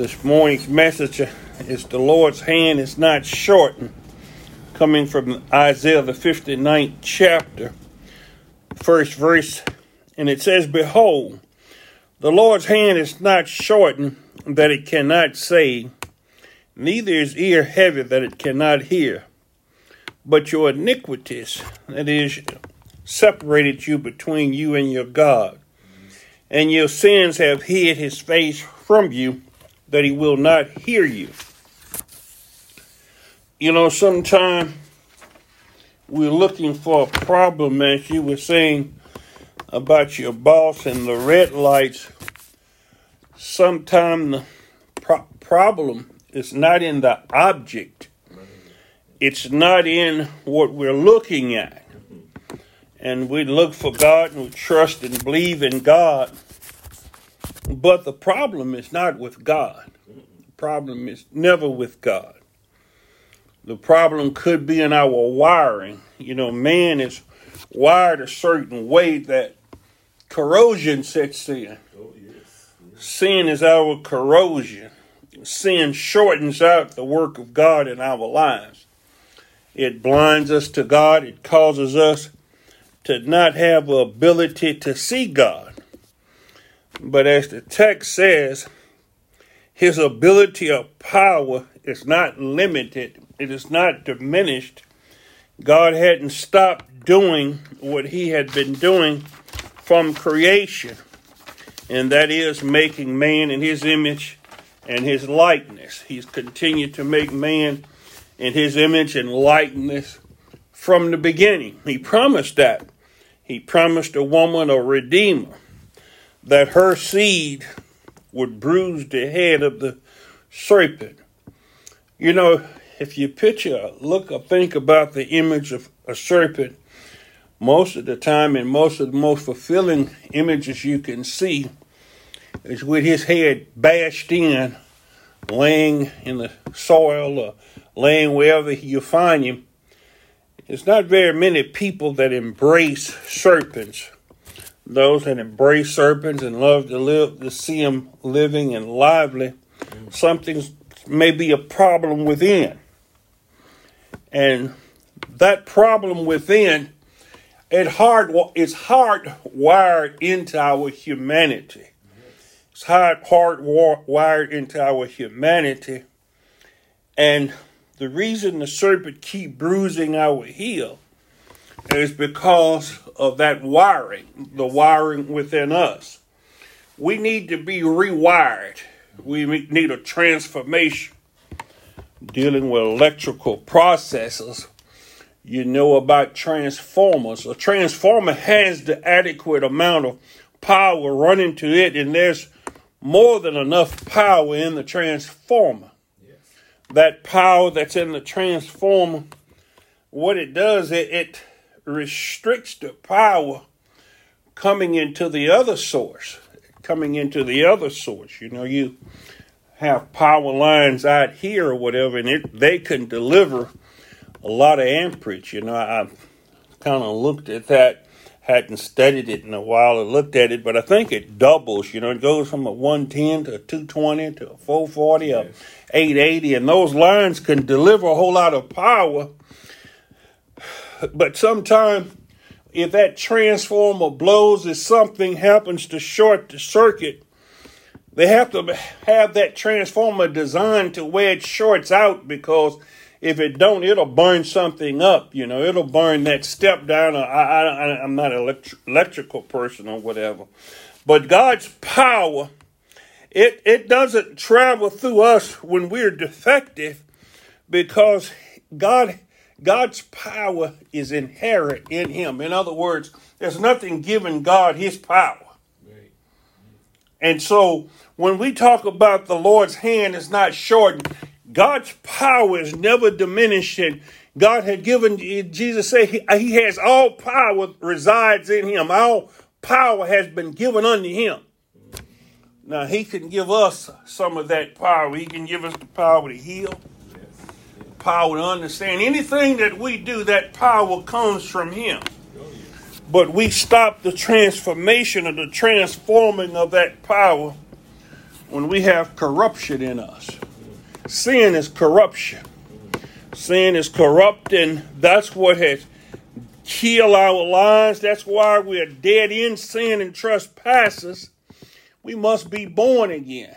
This morning's message is the Lord's hand is not shortened, coming from Isaiah the 59th chapter, first verse, and it says, Behold, the Lord's hand is not shortened that it cannot save, neither is ear heavy that it cannot hear. But your iniquities, that is, separated you between you and your God, and your sins have hid his face from you that he will not hear you. You know, sometimes we're looking for a problem, as you were saying about your boss and the red lights. Sometimes the pro- problem is not in the object, it's not in what we're looking at. And we look for God and we trust and believe in God but the problem is not with God. The problem is never with God. The problem could be in our wiring. You know, man is wired a certain way that corrosion sets in. Oh, yes. Sin is our corrosion. Sin shortens out the work of God in our lives. It blinds us to God. It causes us to not have the ability to see God. But as the text says, his ability of power is not limited, it is not diminished. God hadn't stopped doing what he had been doing from creation, and that is making man in his image and his likeness. He's continued to make man in his image and likeness from the beginning. He promised that. He promised a woman a redeemer that her seed would bruise the head of the serpent. You know, if you picture, look or think about the image of a serpent, most of the time and most of the most fulfilling images you can see is with his head bashed in, laying in the soil or laying wherever you find him. There's not very many people that embrace serpents those that embrace serpents and love to live to see them living and lively, something may be a problem within. And that problem within, it hard it's hardwired into our humanity. It's hard hardwired into our humanity. And the reason the serpent keep bruising our heel is because of that wiring, the wiring within us. We need to be rewired. We need a transformation. Dealing with electrical processes, you know about transformers. A transformer has the adequate amount of power running to it, and there's more than enough power in the transformer. Yes. That power that's in the transformer, what it does, it, it restricts the power coming into the other source, coming into the other source. You know, you have power lines out here or whatever, and it, they can deliver a lot of amperage. You know, I kind of looked at that, hadn't studied it in a while. I looked at it, but I think it doubles. You know, it goes from a 110 to a 220 to a 440, yes. a 880, and those lines can deliver a whole lot of power but sometimes if that transformer blows if something happens to short the circuit, they have to have that transformer designed to where it shorts out because if it don't, it'll burn something up. You know, it'll burn that step down. I, I, I'm not an electri- electrical person or whatever, but God's power, it it doesn't travel through us when we're defective, because God God's power is inherent in him. In other words, there's nothing giving God his power. And so when we talk about the Lord's hand is not shortened, God's power is never diminished. And God had given, Jesus said, he, he has all power resides in him. All power has been given unto him. Now, he can give us some of that power. He can give us the power to heal power to understand. Anything that we do, that power comes from Him. But we stop the transformation or the transforming of that power when we have corruption in us. Sin is corruption. Sin is corrupt, and that's what has killed our lives. That's why we're dead in sin and trespasses. We must be born again.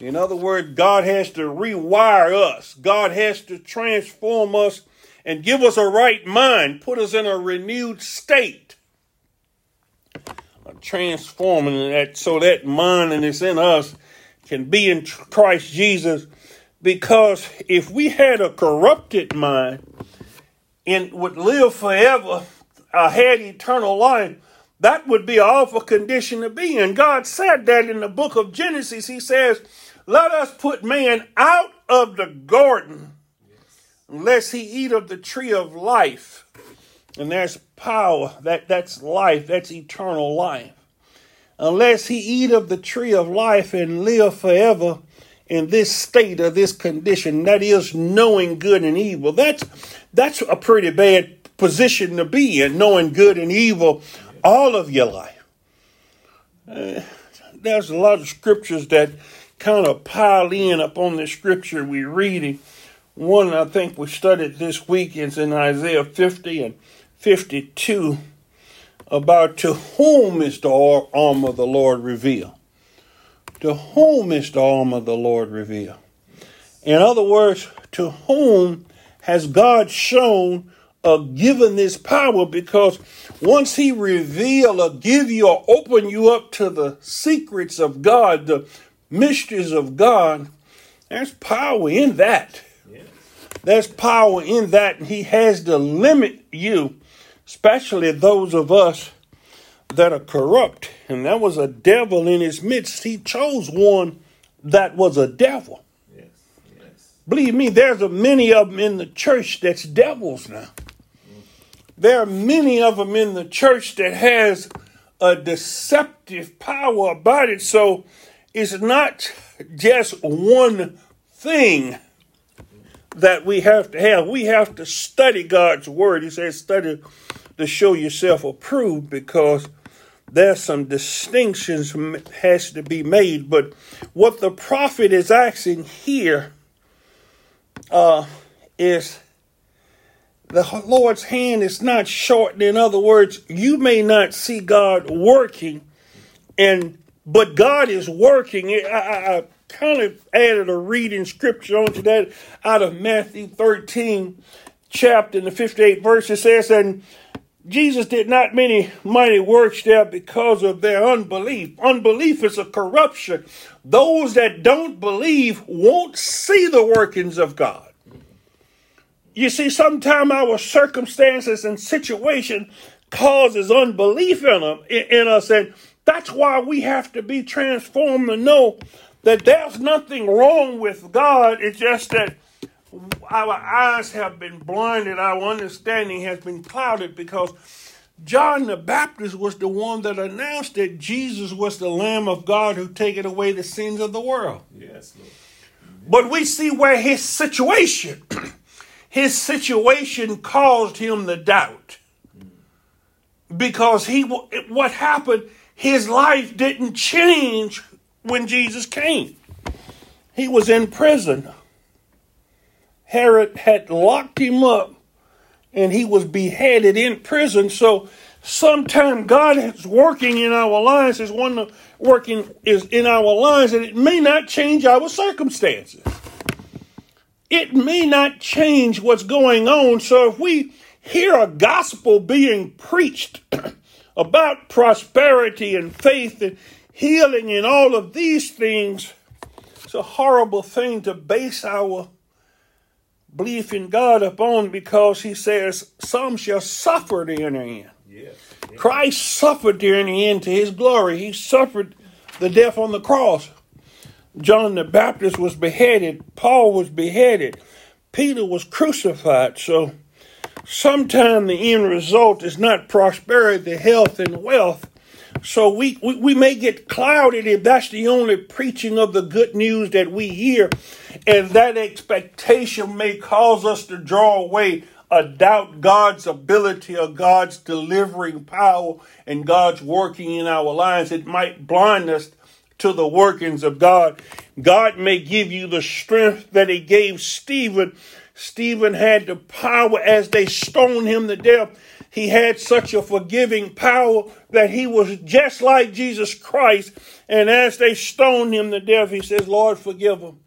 In other words, God has to rewire us. God has to transform us and give us a right mind, put us in a renewed state. Transforming that so that mind that is in us can be in Christ Jesus. Because if we had a corrupted mind and would live forever, uh, had eternal life, that would be an awful condition to be in. God said that in the book of Genesis. He says, Let us put man out of the garden, unless he eat of the tree of life. And there's power, that, that's life, that's eternal life. Unless he eat of the tree of life and live forever in this state or this condition, that is knowing good and evil. That's that's a pretty bad position to be in, knowing good and evil all of your life. Uh, there's a lot of scriptures that kind of pile in upon the scripture we're reading. One I think we studied this week is in Isaiah 50 and 52 about to whom is the arm of the Lord revealed. To whom is the arm of the Lord revealed? In other words, to whom has God shown or given this power? Because once He reveal or give you or open you up to the secrets of God, the mysteries of God, there's power in that. There's power in that, and He has to limit you, especially those of us that are corrupt. And there was a devil in His midst. He chose one that was a devil. Yes, yes. Believe me, there's a many of them in the church that's devils now. Mm. There are many of them in the church that has a deceptive power about it. So it's not just one thing that we have to have. We have to study God's word. He says, study to show yourself approved because there's some distinctions has to be made. But what the prophet is asking here uh, is the Lord's hand is not short. In other words, you may not see God working, and but God is working. I, I, I kind of added a reading scripture onto that out of Matthew 13, chapter in the 58 verse. It says, And Jesus did not many mighty works there because of their unbelief. Unbelief is a corruption. Those that don't believe won't see the workings of God. You see, sometimes our circumstances and situation causes unbelief in, them, in us, and that's why we have to be transformed to know that there's nothing wrong with God. It's just that our eyes have been blinded, our understanding has been clouded because John the Baptist was the one that announced that Jesus was the Lamb of God who taketh away the sins of the world. Yes, Lord. But we see where his situation his situation caused him the doubt. Because he what happened, his life didn't change when Jesus came. He was in prison. Herod had locked him up and he was beheaded in prison. So sometimes God is working in our lives, is one working is in our lives, and it may not change our circumstances it may not change what's going on. So if we hear a gospel being preached about prosperity and faith and healing and all of these things, it's a horrible thing to base our belief in God upon because he says, Some shall suffer to the end. Yes. Christ suffered to end to his glory. He suffered the death on the cross. John the Baptist was beheaded, Paul was beheaded, Peter was crucified. So sometimes the end result is not prosperity, the health, and wealth. So we, we, we may get clouded if that's the only preaching of the good news that we hear, and that expectation may cause us to draw away a doubt God's ability or God's delivering power and God's working in our lives. It might blind us to the workings of God. God may give you the strength that He gave Stephen. Stephen had the power as they stoned him to death. He had such a forgiving power that he was just like Jesus Christ. And as they stoned him to death, he says, Lord, forgive them.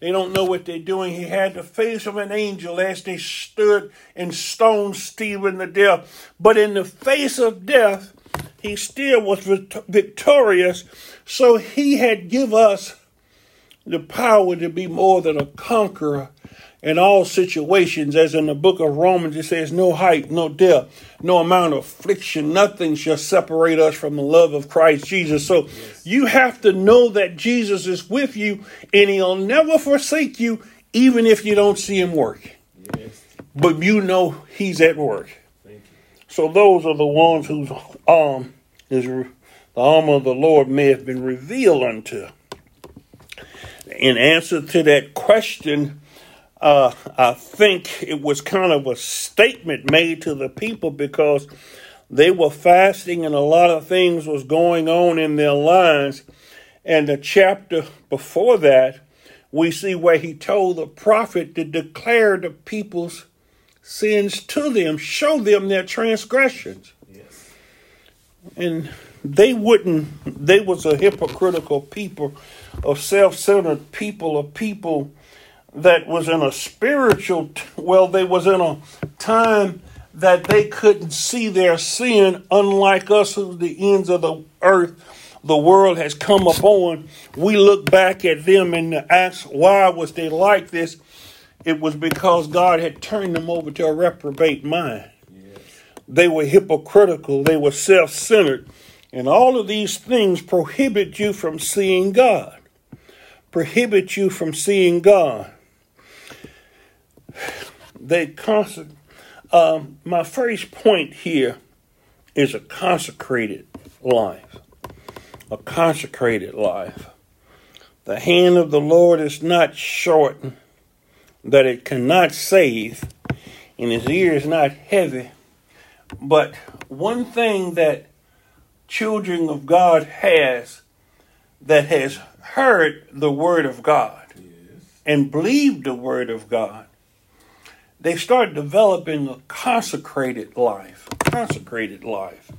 They don't know what they're doing. He had the face of an angel as they stood and stoned Stephen to death. But in the face of death, he still was victorious. So he had give us the power to be more than a conqueror in all situations, as in the book of Romans, it says, No height, no depth, no amount of affliction, nothing shall separate us from the love of Christ Jesus. So yes. you have to know that Jesus is with you and he'll never forsake you, even if you don't see him work. Yes. But you know he's at work. So those are the ones whose arm is the arm of the Lord may have been revealed unto. In answer to that question, uh, I think it was kind of a statement made to the people because they were fasting and a lot of things was going on in their lives. And the chapter before that, we see where he told the prophet to declare the people's sins to them, show them their transgressions. Yes. And they wouldn't, they was a hypocritical people, of self-centered people, of people that was in a spiritual, well, they was in a time that they couldn't see their sin, unlike us who the ends of the earth, the world has come upon. We look back at them and ask, why was they like this? It was because God had turned them over to a reprobate mind. Yes. They were hypocritical, they were self centered, and all of these things prohibit you from seeing God. Prohibit you from seeing God they consec- um, my first point here is a consecrated life. A consecrated life. The hand of the Lord is not short that it cannot save, and his ear is not heavy. But one thing that children of God has that has heard the word of God yes. and believed the word of God they start developing a consecrated life. Consecrated life.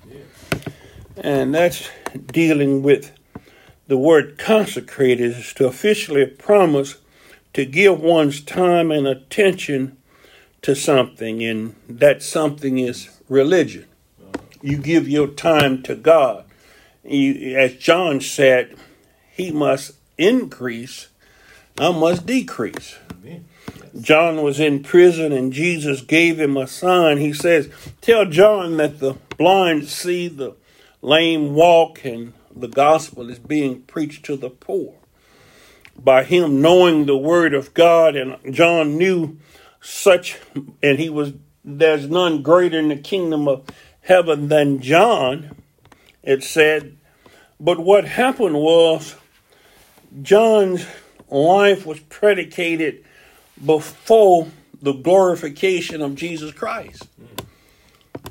And that's dealing with the word consecrated is to officially promise to give one's time and attention to something, and that something is religion. You give your time to God. You, as John said, he must increase, I must decrease. John was in prison and Jesus gave him a sign. He says, Tell John that the blind see, the lame walk, and the gospel is being preached to the poor. By him knowing the word of God, and John knew such, and he was, there's none greater in the kingdom of heaven than John, it said. But what happened was, John's life was predicated before the glorification of Jesus Christ.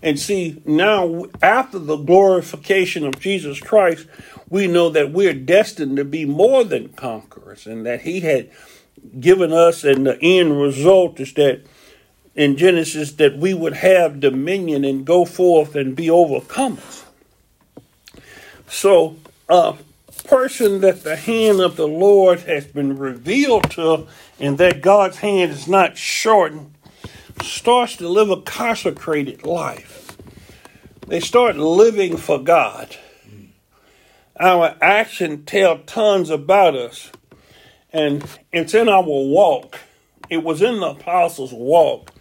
And see, now after the glorification of Jesus Christ, we know that we're destined to be more than conquerors and that He had given us, and the end result is that in Genesis, that we would have dominion and go forth and be overcomers. So, uh, person that the hand of the Lord has been revealed to and that God's hand is not shortened starts to live a consecrated life. They start living for God. Our actions tell tons about us. And it's in our walk. It was in the apostles' walk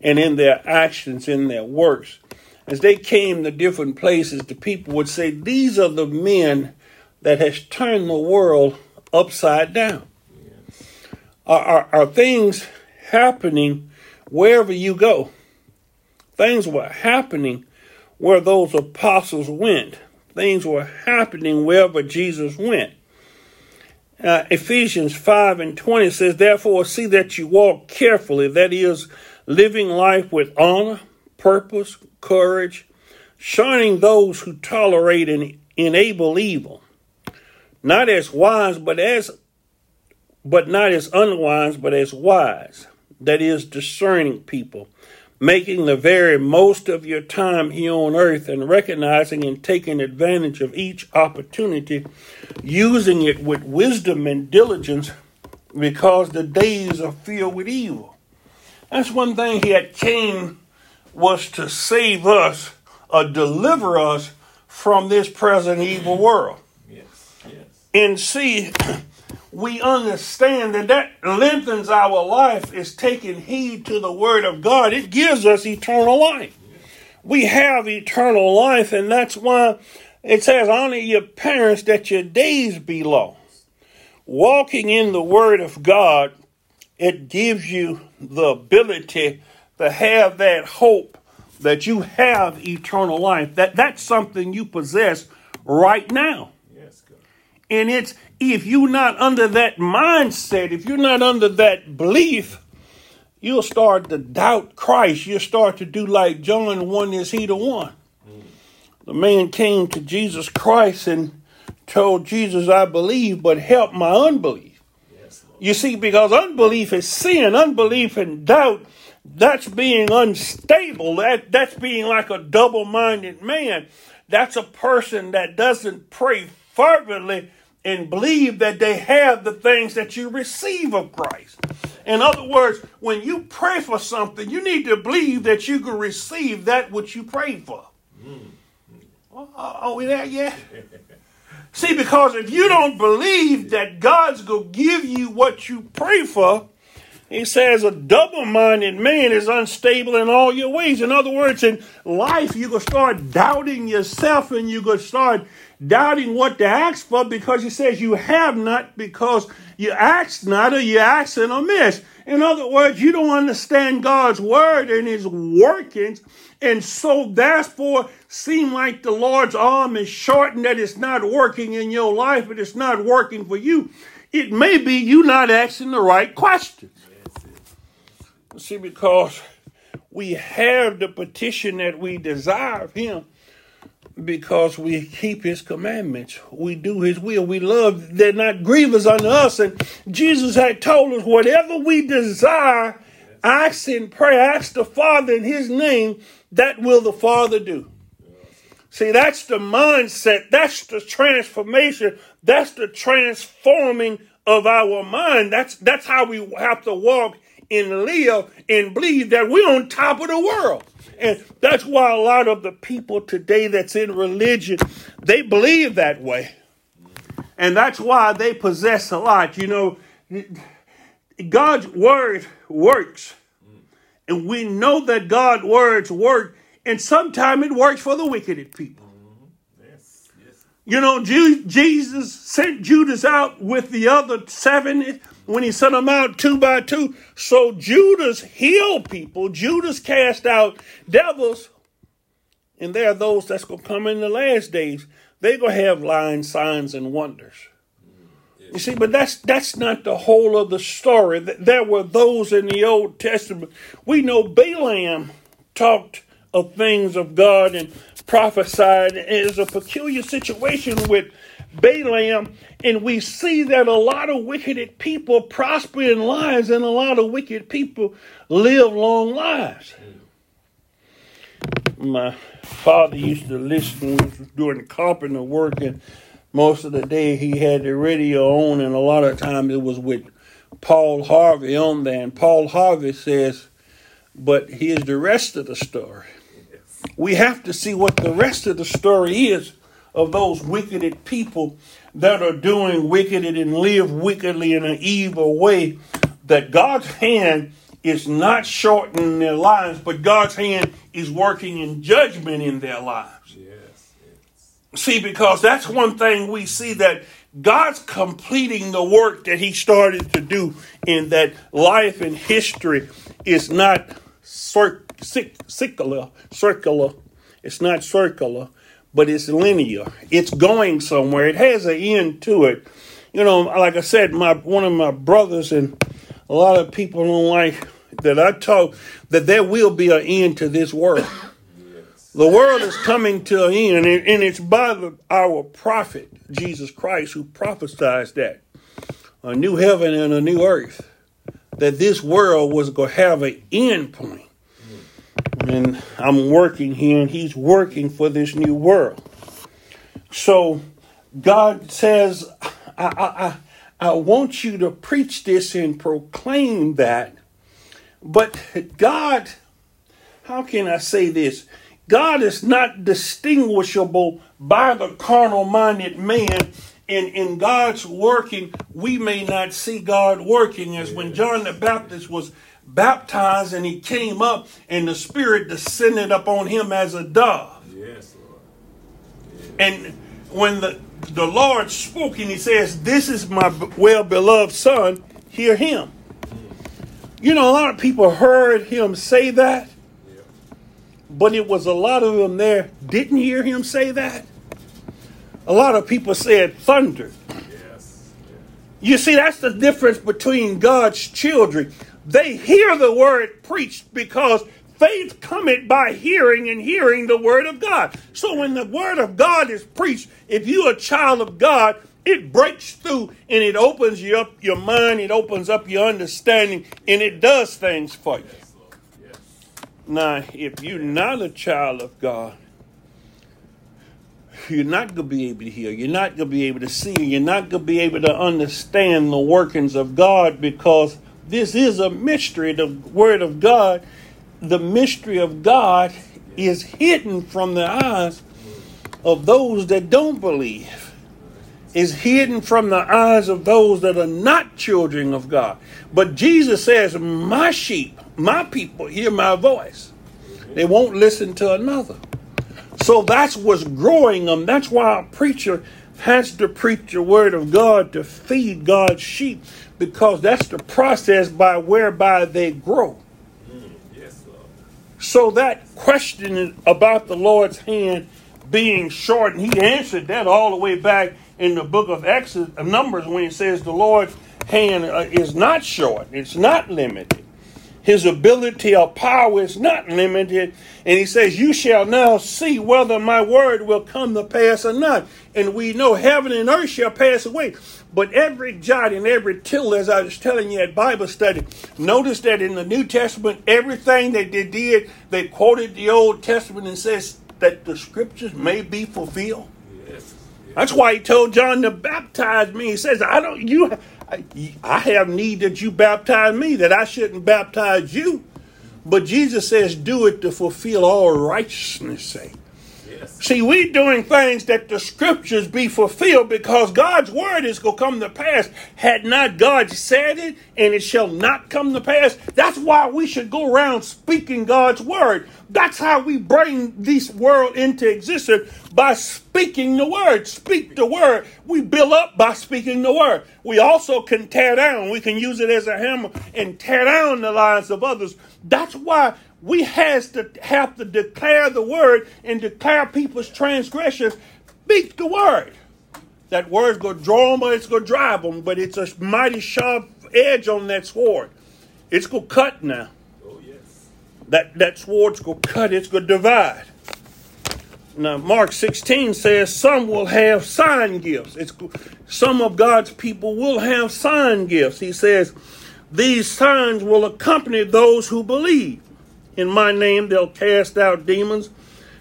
and in their actions, in their works. As they came to different places, the people would say, These are the men that has turned the world upside down. Are, are, are things happening wherever you go? Things were happening where those apostles went. Things were happening wherever Jesus went. Uh, Ephesians 5 and 20 says, Therefore, see that you walk carefully, that is, living life with honor, purpose, courage, shunning those who tolerate and enable evil, not as wise, but as but not as unwise, but as wise. That is discerning people, making the very most of your time here on earth and recognizing and taking advantage of each opportunity, using it with wisdom and diligence because the days are filled with evil. That's one thing he had came was to save us or deliver us from this present evil world. And see, we understand that that lengthens our life is taking heed to the word of God. It gives us eternal life. We have eternal life, and that's why it says, honor your parents that your days be long. Walking in the word of God, it gives you the ability to have that hope that you have eternal life. That that's something you possess right now. And it's if you're not under that mindset, if you're not under that belief, you'll start to doubt Christ. You'll start to do like John 1 is he the one. The man came to Jesus Christ and told Jesus, I believe, but help my unbelief. Yes, You see, because unbelief is sin, unbelief and doubt, that's being unstable. That that's being like a double-minded man. That's a person that doesn't pray fervently and believe that they have the things that you receive of Christ. In other words, when you pray for something, you need to believe that you can receive that which you prayed for. Oh, Are we there yet? See, because if you don't believe that God's going to give you what you pray for, he says a double minded man is unstable in all your ways. In other words, in life, you're going to start doubting yourself and you're going to start doubting what to ask for because he says you have not because you ask not or you ask in amiss. In other words, you don't understand God's word and his workings. And so therefore seem like the Lord's arm is shortened that it's not working in your life, but it's not working for you. It may be you not asking the right questions. See, because we have the petition that we desire of him because we keep his commandments. We do his will. We love, they're not grievous unto us. And Jesus had told us whatever we desire, ask in prayer, ask the Father in his name, that will the Father do. See, that's the mindset, that's the transformation, that's the transforming of our mind. That's that's how we have to walk and live and believe that we're on top of the world. And that's why a lot of the people today that's in religion, they believe that way. And that's why they possess a lot. You know, God's word works. And we know that God's words work. And sometimes it works for the wicked people. Mm-hmm. Yes. You know, Jesus sent Judas out with the other seven when he sent them out two by two. So Judas healed people. Judas cast out devils. And there are those that's going to come in the last days. They're going to have lying signs and wonders. You see, but that's that's not the whole of the story. There were those in the Old Testament. We know Balaam talked of things of God and prophesied. is a peculiar situation with Balaam, and we see that a lot of wicked people prosper in lives, and a lot of wicked people live long lives. My father used to listen the carpenter work, and most of the day he had the radio on, and a lot of times it was with Paul Harvey on there. And Paul Harvey says, but here's the rest of the story. We have to see what the rest of the story is of those wicked people that are doing wicked and live wickedly in an evil way. That God's hand is not shortening their lives, but God's hand is working in judgment in their lives. Yes, yes. See, because that's one thing we see that God's completing the work that He started to do in that life and history is not cir- cir- circular, circular. It's not circular, but it's linear. It's going somewhere. It has an end to it. You know, like I said, my one of my brothers and a lot of people don't like that I talk that there will be an end to this world. The world is coming to an end, and and it's by the, our prophet, Jesus Christ, who prophesied that a new heaven and a new earth, that this world was going to have an end point. And I'm working here, and He's working for this new world. So God says, I, I, I, I want you to preach this and proclaim that. But God, how can I say this? God is not distinguishable by the carnal minded man. And in God's working, we may not see God working as when John the Baptist was baptized and he came up and the Spirit descended upon him as a dove. Yes, Lord. And when the, the Lord spoke and he says, This is my well beloved Son, hear him. You know, a lot of people heard him say that, Yeah. but it was a lot of them there didn't hear him say that. A lot of people said thunder. Yes. You see, that's the difference between God's children. They hear the word preached because faith cometh by hearing and hearing the word of God. So when the word of God is preached, if you're a child of God, it breaks through and it opens you up your mind, it opens up your understanding, and it does things for you. Now, if you're not a child of God, you're not going to be able to hear. You're not going to be able to see. You're not going to be able to understand the workings of God because this is a mystery. The Word of God, the mystery of God is hidden from the eyes of those that don't believe. Is hidden from the eyes of those that are not children of God. But Jesus says, My sheep, my people hear my voice. They won't listen to another. So that's what's growing them. That's why a preacher has to preach the word of God to feed God's sheep, because that's the process by whereby they grow. Mm. Yes. So that question about the Lord's hand being short, and he answered that all the way back in the book of Exodus, of Numbers, when he says the Lord's hand uh, is not short, it's not limited. His ability or power is not limited. And he says, You shall now see whether my word will come to pass or not. And we know heaven and earth shall pass away. But every jot and every tittle, as I was telling you at Bible study, notice that in the New Testament, everything that they did, they quoted the Old Testament and says that the scriptures may be fulfilled. Yes. That's why he told John to baptize me. He says, I don't, you, I, I have need that you baptize me, that I shouldn't baptize you. But Jesus says, do it to fulfill all righteousness' sake. See, we doing things that the scriptures be fulfilled because God's word is going to come to pass. Had not God said it, and it shall not come to pass. That's why we should go around speaking God's word. That's how we bring this world into existence by speaking the word. Speak the word. We build up by speaking the word. We also can tear down. We can use it as a hammer and tear down the lives of others. That's why we has to have to declare the word and declare people's transgressions. Speak the word. That word's going to draw them or it's going to drive them, but it's a mighty sharp edge on that sword. It's going to cut now. Oh, yes. That, that sword's going to cut, it's going to divide. Now, Mark 16 says some will have sign gifts. It's, some of God's people will have sign gifts. He says, These signs will accompany those who believe. In my name, they'll cast out demons.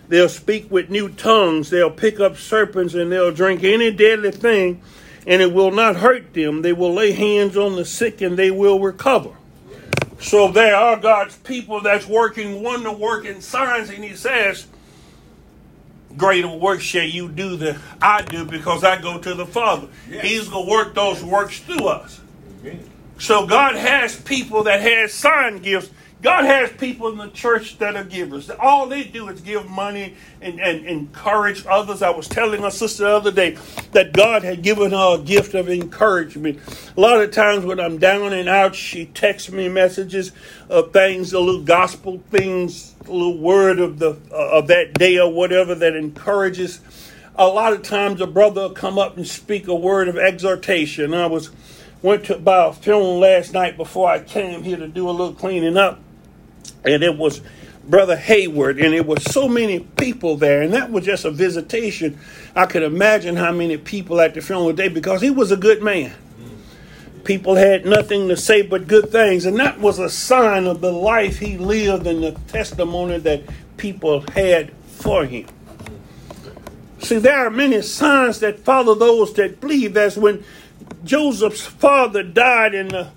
They'll speak with new tongues. They'll pick up serpents and they'll drink any deadly thing, and it will not hurt them. They will lay hands on the sick and they will recover. So there are God's people that's working wonder working signs, and He says, Greater works shall you do than I do because I go to the Father. Yes. He's going to work those works through us. Amen. So God has people that has sign gifts. God has people in the church that are givers. All they do is give money and, and encourage others. I was telling a sister the other day that God had given her a gift of encouragement. A lot of times when I'm down and out, she texts me messages of things, a little gospel things, a little word of the uh, of that day or whatever that encourages. A lot of times a brother will come up and speak a word of exhortation. I was went to about film last night before I came here to do a little cleaning up, and it was Brother Hayward, and it was so many people there, and that was just a visitation. I could imagine how many people at the funeral day because he was a good man. People had nothing to say but good things, and that was a sign of the life he lived and the testimony that people had for him. See, there are many signs that follow those that believe. As when Joseph's father died and the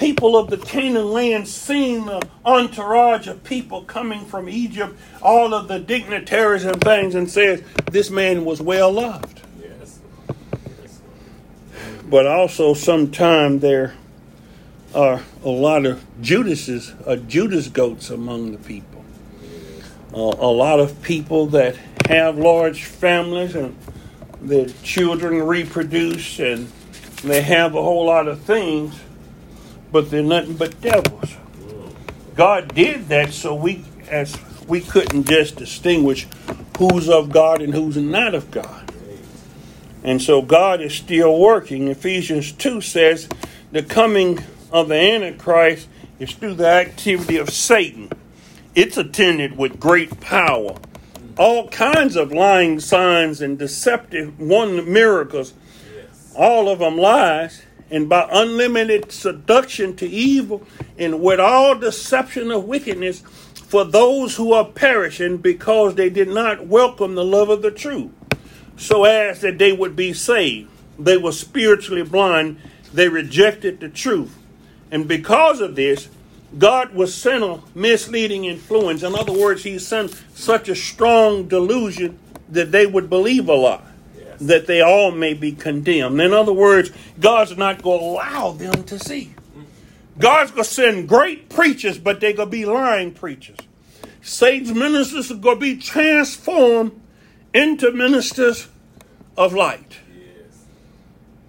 people of the Canaan land seen the entourage of people coming from Egypt, all of the dignitaries and things, and says, This man was well loved. Yes. But also, sometime there are a lot of Judases, uh, Judas goats among the people. Uh, a lot of people that have large families and their children reproduce and they have a whole lot of things, but they're nothing but devils. God did that so we as we couldn't just distinguish who's of God and who's not of God. And so God is still working. Ephesians 2 says the coming of the Antichrist is through the activity of Satan. It's attended with great power. All kinds of lying signs and deceptive one miracles, all of them lies, and by unlimited seduction to evil, and with all deception of wickedness for those who are perishing because they did not welcome the love of the truth, so as that they would be saved. They were spiritually blind, they rejected the truth. And because of this, God was sent a misleading influence. In other words, He sent such a strong delusion that they would believe a lie. That they all may be condemned. In other words, God's not going to allow them to see. God's going to send great preachers, but they're going to be lying preachers. Satan's ministers are going to be transformed into ministers of light Yes.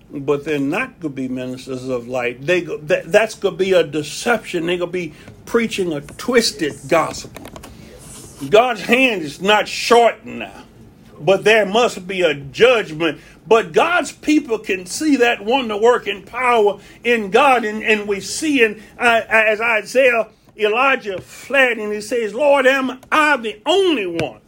but they're not going to be ministers of light. They go, that, that's going to be a deception. They're going to be preaching a twisted gospel. God's hand is not shortened now, but there must be a judgment. But God's people can see that wonder working power in God, and, and we see in uh, as Isaiah Elijah fled, and he says, "Lord, am I the only one?"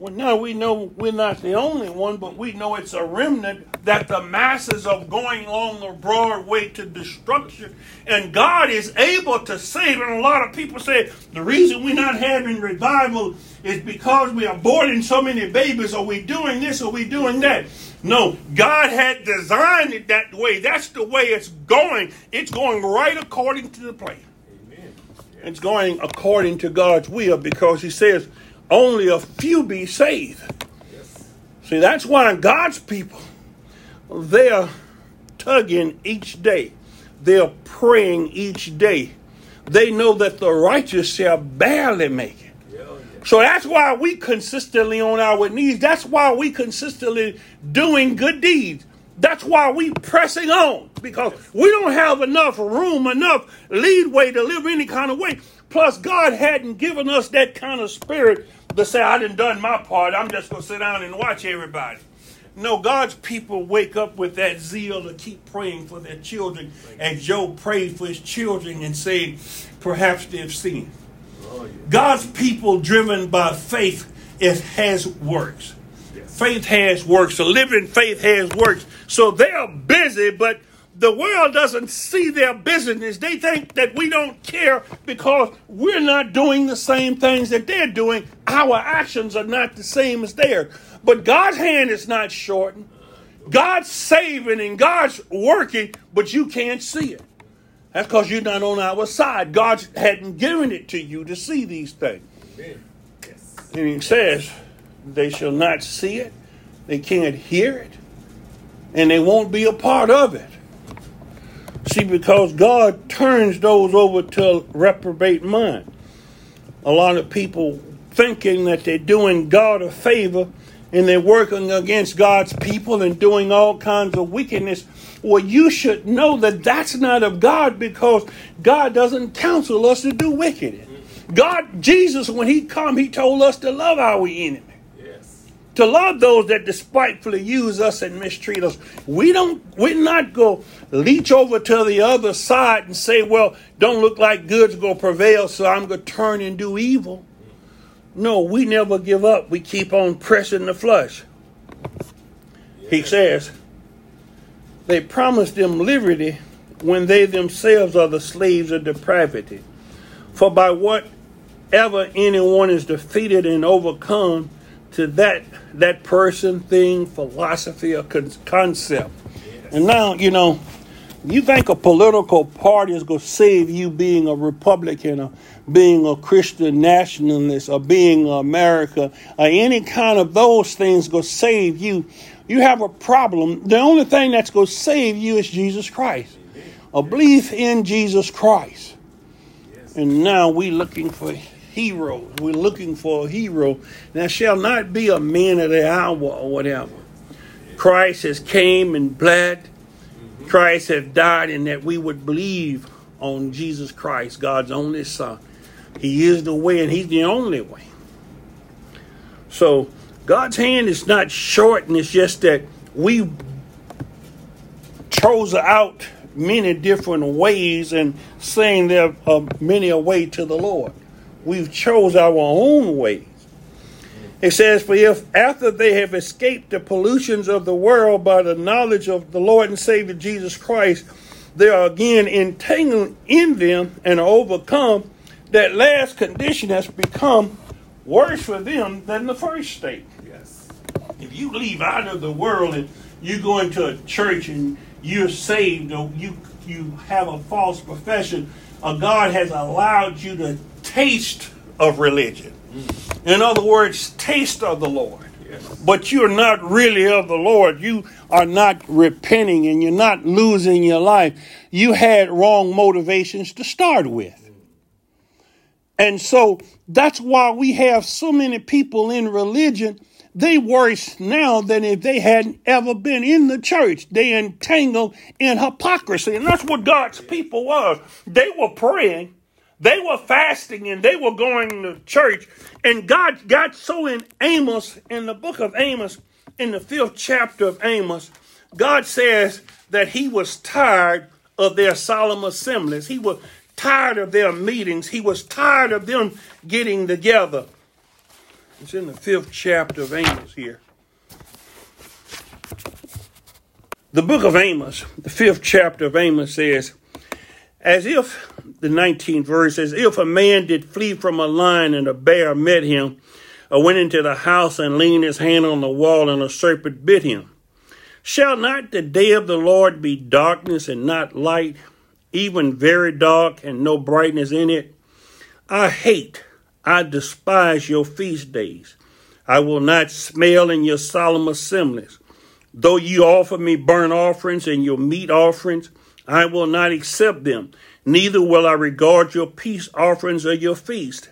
Well, now we know we're not the only one, but we know it's a remnant that the masses are going along the broad way to destruction. And God is able to save. And a lot of people say the reason we're not having revival is because we are aborting so many babies, or we doing this, or we doing that. No, God had designed it that way. That's the way it's going. It's going right according to the plan. Amen. It's going according to God's will because He says only a few be saved. Yes. See, that's why God's people, they're tugging each day, they're praying each day. They know that the righteous shall barely make it. So that's why we consistently on our knees. That's why we consistently doing good deeds. That's why we pressing on because we don't have enough room, enough leadway to live any kind of way. Plus, God hadn't given us that kind of spirit to say, "I done done my part. I'm just gonna sit down and watch everybody." No, God's people wake up with that zeal to keep praying for their children, as Job prayed for his children and said, "Perhaps they've sinned." God's people driven by faith it has works. Faith has works. A living faith has works. So they're busy, but the world doesn't see their business. They think that we don't care because we're not doing the same things that they're doing. Our actions are not the same as theirs. But God's hand is not shortened. God's saving and God's working, but you can't see it. That's because you're not on our side. God hadn't given it to you to see these things. Yes. And he says, they shall not see it, they can't hear it, and they won't be a part of it. See, because God turns those over to a reprobate mind. A lot of people thinking that they're doing God a favor and they're working against God's people and doing all kinds of wickedness. Well, you should know that that's not of God because God doesn't counsel us to do wicked. God, Jesus, when He come, He told us to love our enemy Yes. to love those that despitefully use us and mistreat us. We don't, we're not go leech over to the other side and say, well, don't look like good's gonna prevail, so I'm gonna turn and do evil. No, we never give up. We keep on pressing the flush. He says, they promise them liberty when they themselves are the slaves of depravity. For by whatever anyone is defeated and overcome, to that that person, thing, philosophy, or con- concept. And now, you know, you think a political party is going to save you being a Republican or being a Christian nationalist or being America or any kind of those things going to save you. You have a problem. The only thing that's going to save you is Jesus Christ. A belief in Jesus Christ. And now we're looking for heroes. We're looking for a hero. that shall not be a man of the hour or whatever. Christ has came and bled. Christ has died, and that we would believe on Jesus Christ, God's only Son. He is the way, and He's the only way. So God's hand is not short, and it's just that we chose out many different ways and saying there are many a way to the Lord. We've chose our own ways. It says, For if after they have escaped the pollutions of the world by the knowledge of the Lord and Savior Jesus Christ, they are again entangled in them and are overcome, that last condition has become worse for them than the first state. You leave out of the world and you go into a church and you're saved or you you have a false profession, or God has allowed you to taste of religion. Mm. In other words, taste of the Lord. Yes. But you're not really of the Lord. You are not repenting and you're not losing your life. You had wrong motivations to start with. Mm. And so that's why we have so many people in religion. They worse now than if they hadn't ever been in the church. They entangled in hypocrisy. And that's what God's people was. They were praying, they were fasting, and they were going to church. And God got so in Amos, in the book of Amos, in the fifth chapter of Amos, God says that he was tired of their solemn assemblies. He was tired of their meetings. He was tired of them getting together. It's in the fifth chapter of Amos here. The book of Amos, the fifth chapter of Amos says, as if, the 19th verse, as if a man did flee from a lion and a bear met him, or went into the house and leaned his hand on the wall and a serpent bit him. Shall not the day of the Lord be darkness and not light, even very dark and no brightness in it? I hate, I despise your feast days. I will not smell in your solemn assemblies. Though you offer me burnt offerings and your meat offerings, I will not accept them. Neither will I regard your peace offerings or your feast.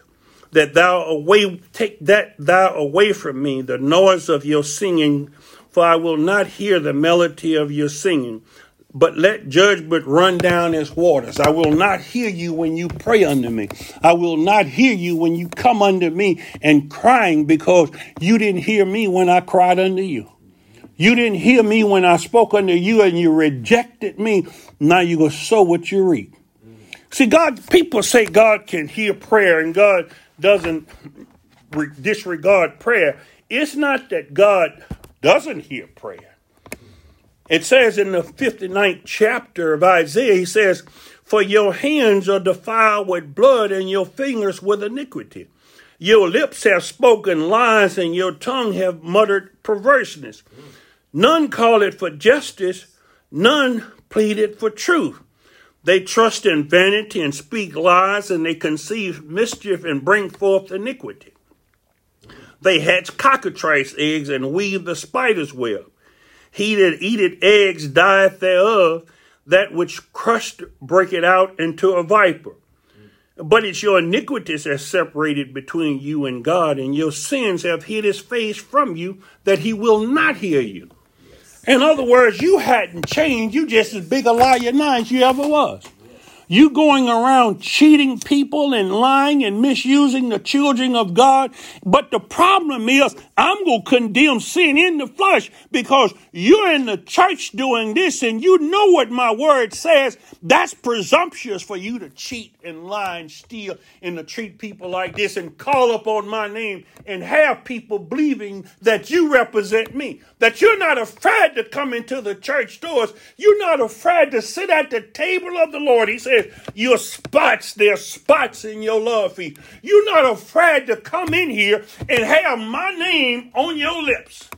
That thou away take that thou away from me the noise of your singing, for I will not hear the melody of your singing. But let judgment run down as waters. I will not hear you when you pray unto me. I will not hear you when you come unto me and crying because you didn't hear me when I cried unto you. You didn't hear me when I spoke unto you and you rejected me. Now going to sow what you reap. See, God, people say God can hear prayer and God doesn't re- disregard prayer. It's not that God doesn't hear prayer. It says in the 59th chapter of Isaiah, he says, For your hands are defiled with blood and your fingers with iniquity. Your lips have spoken lies and your tongue have muttered perverseness. None call it for justice, none plead it for truth. They trust in vanity and speak lies, and they conceive mischief and bring forth iniquity. They hatch cockatrice eggs and weave the spider's web. He that eateth eggs dieth thereof, that which crushed breaketh out into a viper. But it's your iniquities that separated between you and God, and your sins have hid his face from you, that he will not hear you. In other words, you hadn't changed. You just as big a liar now as you ever was. You going around cheating people and lying and misusing the children of God. But the problem is, I'm going to condemn sin in the flesh because you're in the church doing this and you know what my word says. That's presumptuous for you to cheat and lie and steal and to treat people like this and call upon my name and have people believing that you represent me. That you're not afraid to come into the church doors. You're not afraid to sit at the table of the Lord. He says, Your spots, there's spots in your love feast. You're not afraid to come in here and have my name on your lips.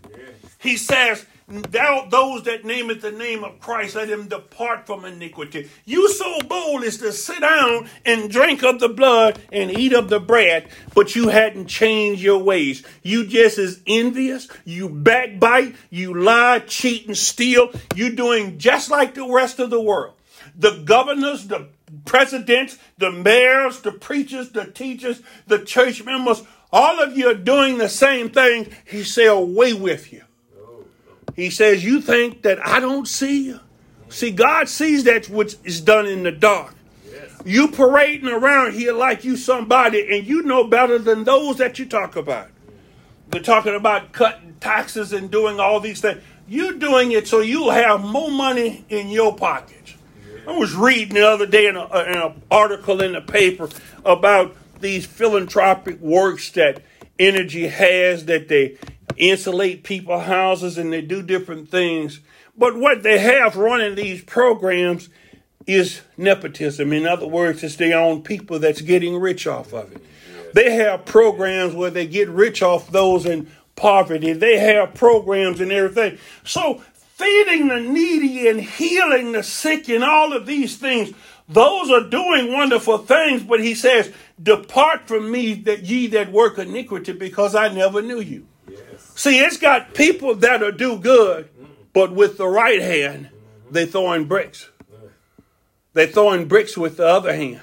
He says, Thou, those that name it the name of Christ, let him depart from iniquity. You so bold as to sit down and drink of the blood and eat of the bread, but you hadn't changed your ways. You just as envious, you backbite, you lie, cheat, and steal. You doing just like the rest of the world. The governors, the presidents, the mayors, the preachers, the teachers, the church members, all of you are doing the same thing. He said, away with you. He says, You think that I don't see you? See, God sees that which is done in the dark. You parading around here like you somebody, and you know better than those that you talk about. They're talking about cutting taxes and doing all these things. You're doing it so you'll have more money in your pockets. I was reading the other day in, an article in the paper about these philanthropic works that energy has that they insulate people houses and they do different things. But what they have running these programs is nepotism. In other words, it's their own people that's getting rich off of it. They have programs where they get rich off those in poverty. They have programs and everything. So feeding the needy and healing the sick and all of these things, those are doing wonderful things. But he says, Depart from me that ye that work iniquity, because I never knew you. See, it's got people that'll do good, but with the right hand, they throwing bricks. They throwing bricks with the other hand.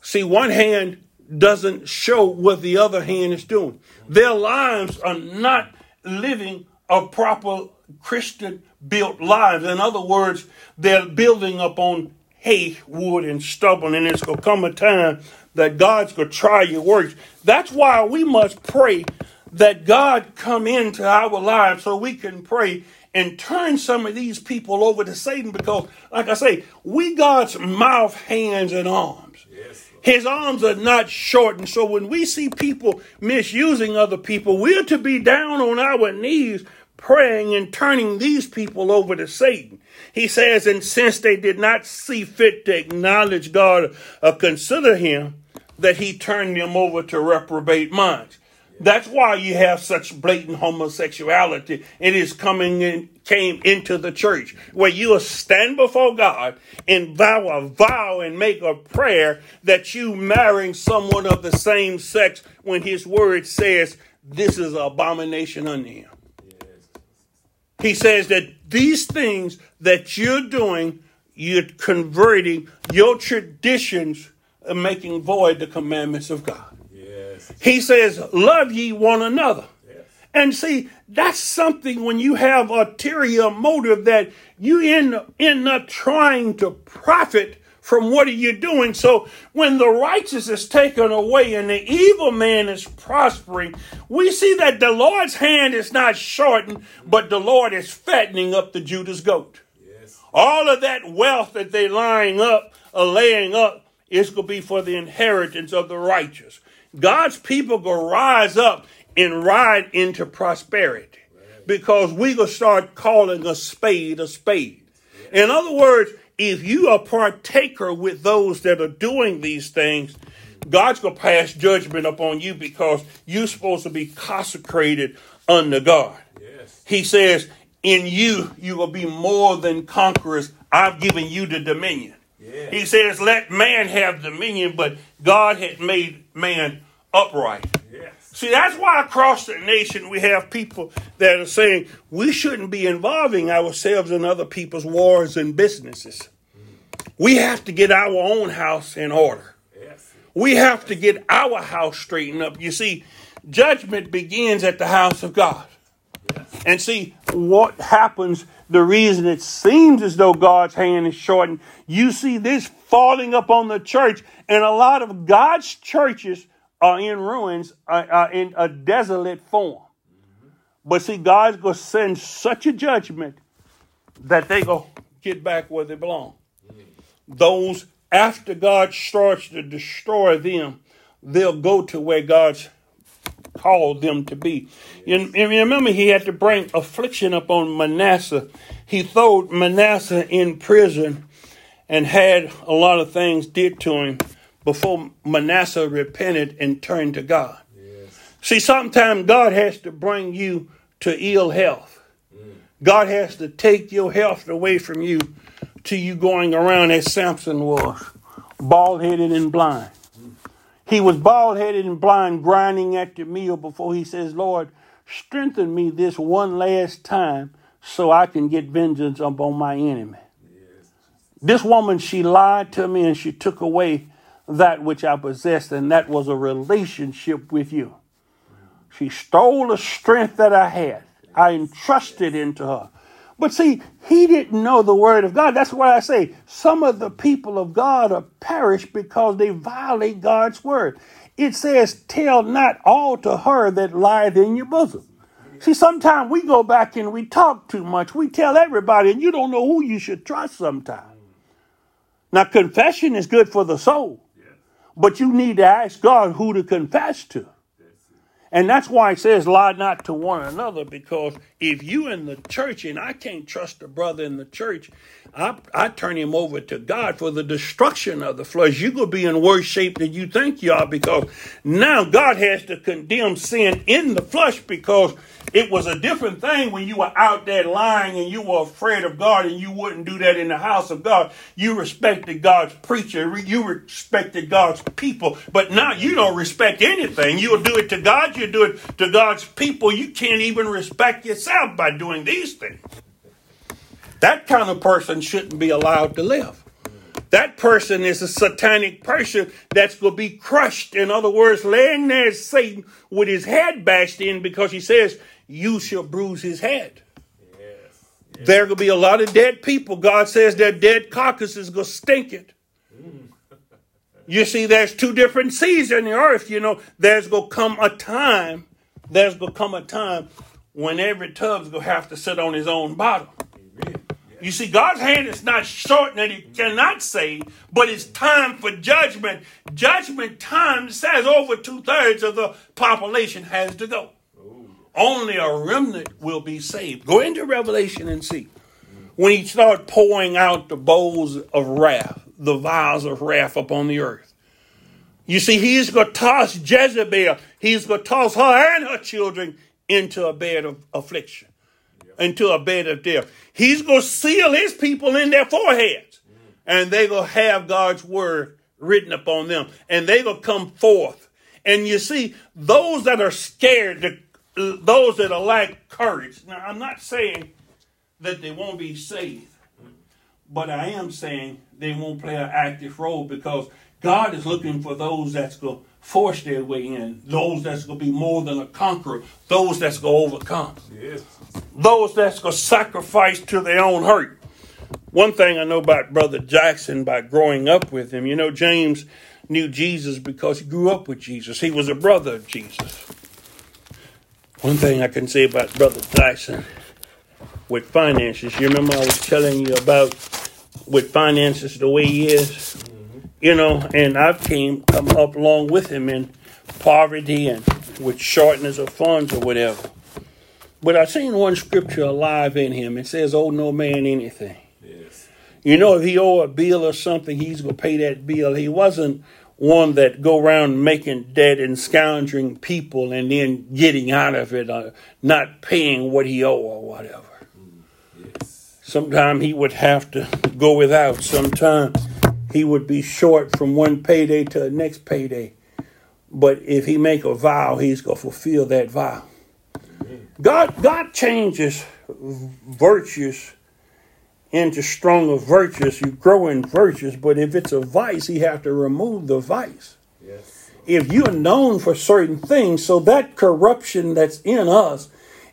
See, one hand doesn't show what the other hand is doing. Their lives are not living a proper Christian built lives. In other words, they're building up on hay, wood, and stubble, and it's going to come a time that God's going to try your works. That's why we must pray that God come into our lives so we can pray and turn some of these people over to Satan because, like I say, we God's mouth, hands, and arms. Yes. His arms are not shortened. So when we see people misusing other people, we're to be down on our knees praying and turning these people over to Satan. He says, and since they did not see fit to acknowledge God or consider him, that he turned them over to reprobate minds. That's why you have such blatant homosexuality. It is coming in, came into the church where you will stand before God and vow a vow and make a prayer that you marrying someone of the same sex when his word says this is an abomination unto him. He says that these things that you're doing, you're converting your traditions and making void the commandments of God. Yes. He says, Love ye one another. Yes. And see, that's something when you have ulterior motive that you end, end up trying to profit from what are you doing. So when the righteous is taken away and the evil man is prospering, we see that the Lord's hand is not shortened, but the Lord is fattening up the Judas goat. Yes. All of that wealth that they're lying up or laying up is going to be for the inheritance of the righteous. God's people going to rise up and ride into prosperity because we going to start calling a spade a spade. In other words, if you are partaker with those that are doing these things, God's going to pass judgment upon you because you're supposed to be consecrated under God. Yes. He says, In you, you will be more than conquerors. I've given you the dominion. Yes. He says, Let man have dominion, but God had made man upright. Yes. See, that's why across the nation we have people that are saying we shouldn't be involving ourselves in other people's wars and businesses. We have to get our own house in order. Yes. We have to get our house straightened up. You see, judgment begins at the house of God. And see what happens, the reason it seems as though God's hand is shortened, you see this falling upon the church, and a lot of God's churches are in ruins, are, are in a desolate form. But see, God's going to send such a judgment that they go get back where they belong. Those after God starts to destroy them, they'll go to where God's called them to be. And, and remember, he had to bring affliction upon Manasseh. He threw Manasseh in prison and had a lot of things did to him before Manasseh repented and turned to God. See, sometimes God has to bring you to ill health. Mm. God has to take your health away from you to you going around as Samson was, bald headed and blind. Mm. He was bald headed and blind, grinding at the meal before he says, Lord, strengthen me this one last time so I can get vengeance upon my enemy. This woman, she lied to me and she took away that which I possessed, and that was a relationship with you. She stole the strength that I had. I entrusted into her. But see, he didn't know the word of God. That's why I say some of the people of God are perished because they violate God's word. It says, Tell not all to her that lieth in your bosom. See, sometimes we go back and we talk too much. We tell everybody, and you don't know who you should trust sometimes. Now, confession is good for the soul, but you need to ask God who to confess to. And that's why it says, lie not to one another, because if you in the church and I can't trust a brother in the church, I, I turn him over to God for the destruction of the flesh. You're going to be in worse shape than you think you are because now God has to condemn sin in the flesh because it was a different thing when you were out there lying and you were afraid of God and you wouldn't do that in the house of God. You respected God's preacher, you respected God's people, but now you don't respect anything. You'll do it to God, you do it to God's people. You can't even respect yourself by doing these things. That kind of person shouldn't be allowed to live. That person is a satanic person that's going to be crushed. In other words, laying there as Satan with his head bashed in because he says, You shall bruise his head. Yes. There going to be a lot of dead people. God says that dead carcass is going to stink it. You see, there's two different seas in the earth. You know, there's going to come a time, there's going to come a time when every tub's going to have to sit on his own bottom. You see, God's hand is not short that He cannot save, but it's time for judgment. Judgment time says over two thirds of the population has to go. Oh. Only a remnant will be saved. Go into Revelation and see. When He started pouring out the bowls of wrath, the vials of wrath upon the earth. You see, He's going to toss Jezebel, He's going to toss her and her children into a bed of affliction into a bed of death. He's going to seal his people in their foreheads. Mm. And they're going to have God's word written upon them. And they're going to come forth. And you see, those that are scared, those that are lack courage. Now, I'm not saying that they won't be saved. But I am saying they won't play an active role because God is looking for those that's going to force their way in, those that's going to be more than a conqueror, those that's going to overcome Yes. those that's going to sacrifice to their own hurt. One thing I know about Brother Jackson by growing up with him, you know, James knew Jesus because he grew up with Jesus. He was a brother of Jesus. One thing I can say about Brother Jackson with finances, you remember I was telling you about with finances the way he is, you know, and I've came come up along with him in poverty and with shortness of funds or whatever. But I seen one scripture alive in him. It says, "Owe no man anything." Yes. You know, if he owe a bill or something, he's gonna pay that bill. He wasn't one that go around making debt and scoundering people and then getting out of it, or not paying what he owe or whatever. Yes. Sometimes he would have to go without. Sometimes he would be short from one payday to the next payday. But if he make a vow, he's gonna fulfill that vow. God, God changes virtues into stronger virtues. You grow in virtues, but if it's a vice, He have to remove the vice. Yes. If you're known for certain things, so that corruption that's in us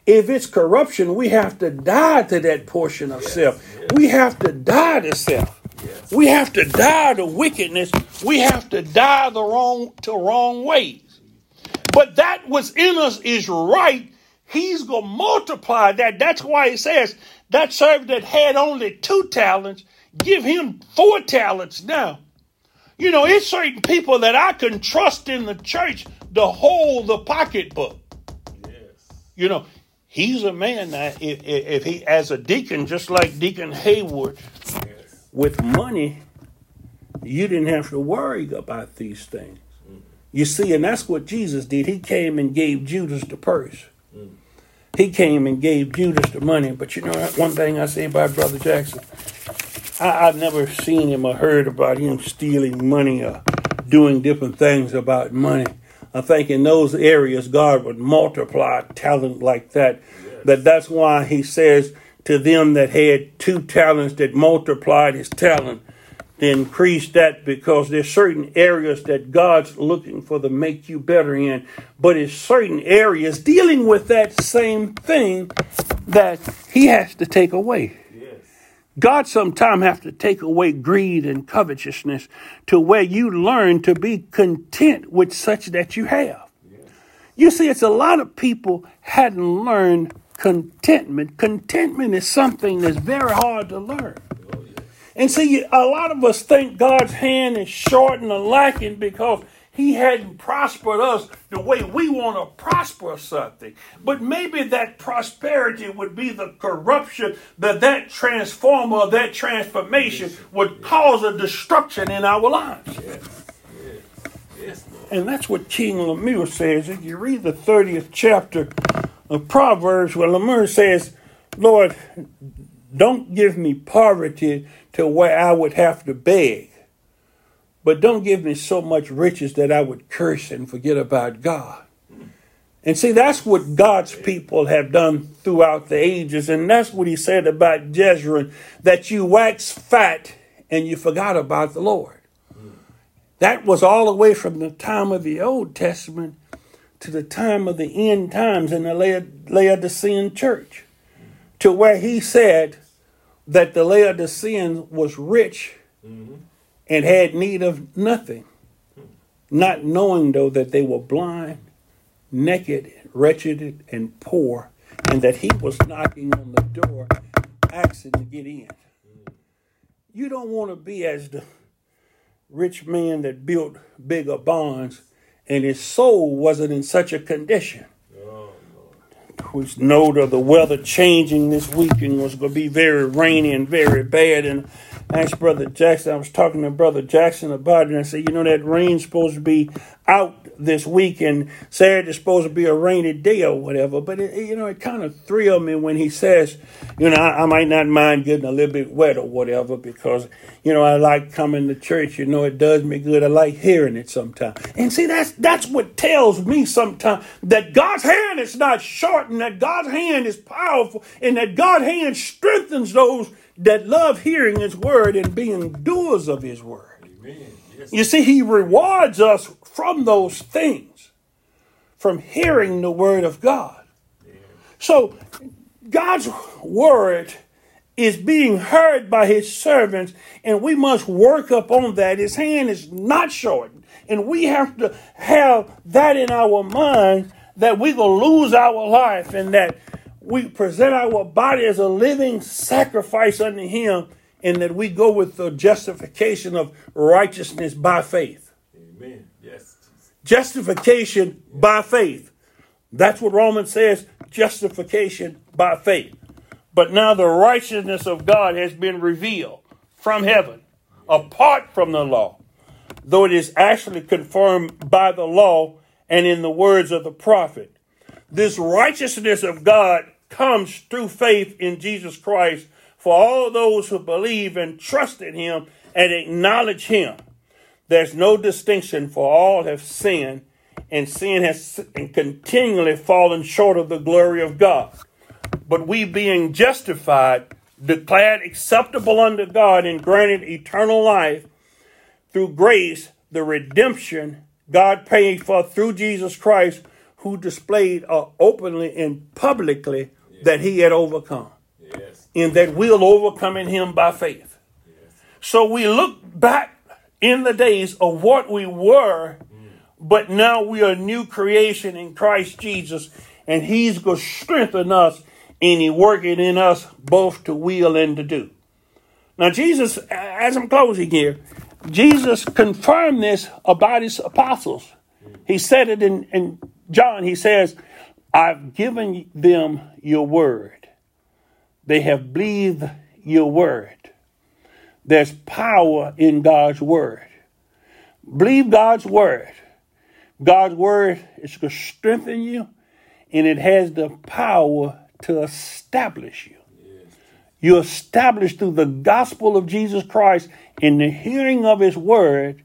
if it's corruption, we have to die to that portion of self. We have to die to self. We have to die to wickedness. We have to die the wrong to wrong ways. But that what's in us is right. He's gonna multiply that. That's why it says that servant that had only two talents, give him four talents now. You know, it's certain people that I can trust in the church to hold the pocketbook. Yes. You know, he's a man that if, if, he, as a deacon, just like Deacon Hayward, with money, you didn't have to worry about these things. You see, and that's what Jesus did. He came and gave Judas the purse. He came and gave Judas the money. But you know, one thing I say about Brother Jackson, I, I've never seen him or heard about him stealing money or doing different things about money. I think in those areas, God would multiply talent like that. That that's why He says to them that had two talents that multiplied his talent, to increase that because there's certain areas that God's looking for to make you better in, but it's certain areas dealing with that same thing that He has to take away. God sometime have to take away greed and covetousness to where you learn to be content with such that you have. You see, it's a lot of people hadn't learned contentment. Contentment is something that's very hard to learn. And see, a lot of us think God's hand is short and lacking because He hadn't prospered us the way we want to prosper something. But maybe that prosperity would be the corruption that that transformer, that transformation would cause a destruction in our lives. Yes. Yes. Yes, And that's what King Lemuel says. If you read the 30th chapter of Proverbs, where Lemuel says, Lord, don't give me poverty to where I would have to beg, but don't give me so much riches that I would curse and forget about God. And see, that's what God's people have done throughout the ages. And that's what he said about Jezreel, that you wax fat and you forgot about the Lord. That was all the way from the time of the Old Testament to the time of the end times in the Laod- Laodicean church, to where he said that the Laodicean was rich mm-hmm. And had need of nothing, not knowing though that they were blind, naked, wretched, and poor, and that he was knocking on the door, asking to get in. You don't want to be as the rich man that built bigger barns and his soul wasn't in such a condition. Oh, know that the weather changing this weekend was going to be very rainy and very bad. And asked Brother Jackson, I was talking to Brother Jackson about it, and I said, you know, that rain's supposed to be out this week, and Saturday's supposed to be a rainy day or whatever. But, it, you know, it kind of thrilled me when he says, you know, I, I might not mind getting a little bit wet or whatever because, you know, I like coming to church. You know, it does me good. I like hearing it sometimes. And see, that's that's what tells me sometimes that God's hand is not short and that God's hand is powerful and that God's hand strengthens those that love hearing his word and being doers of his word. Yes. You see, he rewards us from those things, from hearing the word of God. So, God's word is being heard by his servants, and we must work up on that. His hand is not shortened, and we have to have that in our mind that going to lose our life and that we present our body as a living sacrifice unto him, and that we go with the justification of righteousness by faith. Amen. Yes. Justification by faith. That's what Romans says justification by faith. But now the righteousness of God has been revealed from heaven, apart from the law, though it is actually confirmed by the law and in the words of the prophet. This righteousness of God comes through faith in Jesus Christ for all those who believe and trust in him and acknowledge him. There's no distinction, for all have sinned, and sin has continually fallen short of the glory of God. But we, being justified, declared acceptable unto God, and granted eternal life through grace, the redemption God paid for through Jesus Christ, who displayed uh, openly and publicly that he had overcome, Yes. and that we'll overcome in him by faith. So we look back in the days of what we were, mm. but now we are a new creation in Christ Jesus, and he's going to strengthen us and he working in us both to will and to do. Now, Jesus, as I'm closing here, Jesus confirmed this about his apostles. Mm. He said it in, in John. He says, I've given them your word. They have believed your word. There's power in God's word. Believe God's word. God's word is going to strengthen you, and it has the power to establish you. You're established through the gospel of Jesus Christ in the hearing of his word,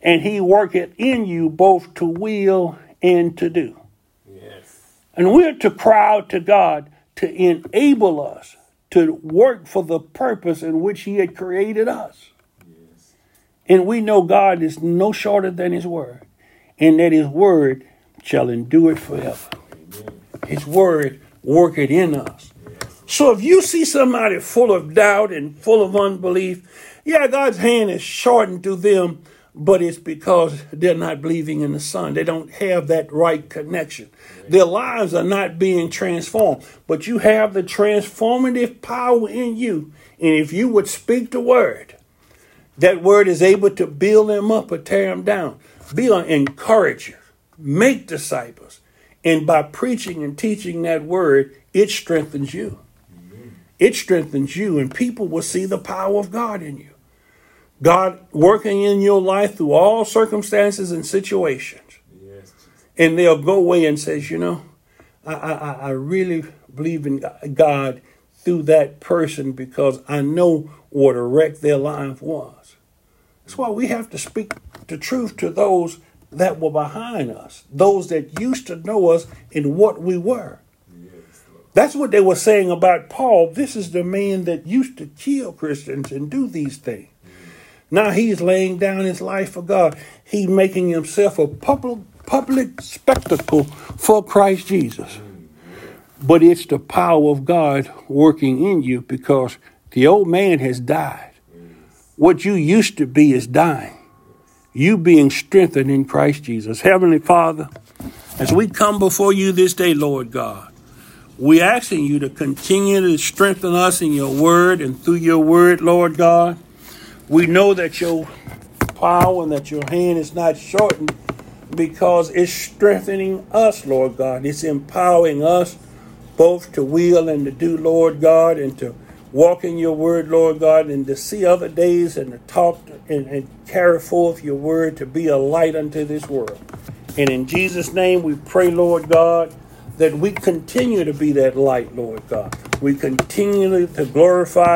and he worketh in you both to will and to do. Yes. And we're to cry out to God to enable us to work for the purpose in which he had created us. And we know God is no shorter than his word, and that his word shall endure it forever. His word worketh in us. So if you see somebody full of doubt and full of unbelief, yeah, God's hand is shortened to them, but it's because they're not believing in the Son. They don't have that right connection. Their lives are not being transformed, but you have the transformative power in you. And if you would speak the word, that word is able to build them up or tear them down. Be an encourager, make disciples. And by preaching and teaching that word, it strengthens you. It strengthens you, and people will see the power of God in you. God working in your life through all circumstances and situations. Yes. And they'll go away and says, you know, I, I, I really believe in God through that person because I know what a wreck their life was. That's why we have to speak the truth to those that were behind us, those that used to know us in what we were. Yes, That's what they were saying about Paul. This is the man that used to kill Christians and do these things. Now he's laying down his life for God. He's making himself a public public spectacle for Christ Jesus. But it's the power of God working in you because the old man has died. What you used to be is dying. You being strengthened in Christ Jesus. Heavenly Father, as we come before you this day, Lord God, we're asking you to continue to strengthen us in your word and through your word, Lord God. We know that your power and that your hand is not shortened because it's strengthening us, Lord God. It's empowering us both to will and to do, Lord God, and to walk in your word, Lord God, and to see other days and to talk and, and carry forth your word to be a light unto this world. And in Jesus' name we pray, Lord God, that we continue to be that light, Lord God. We continue to glorify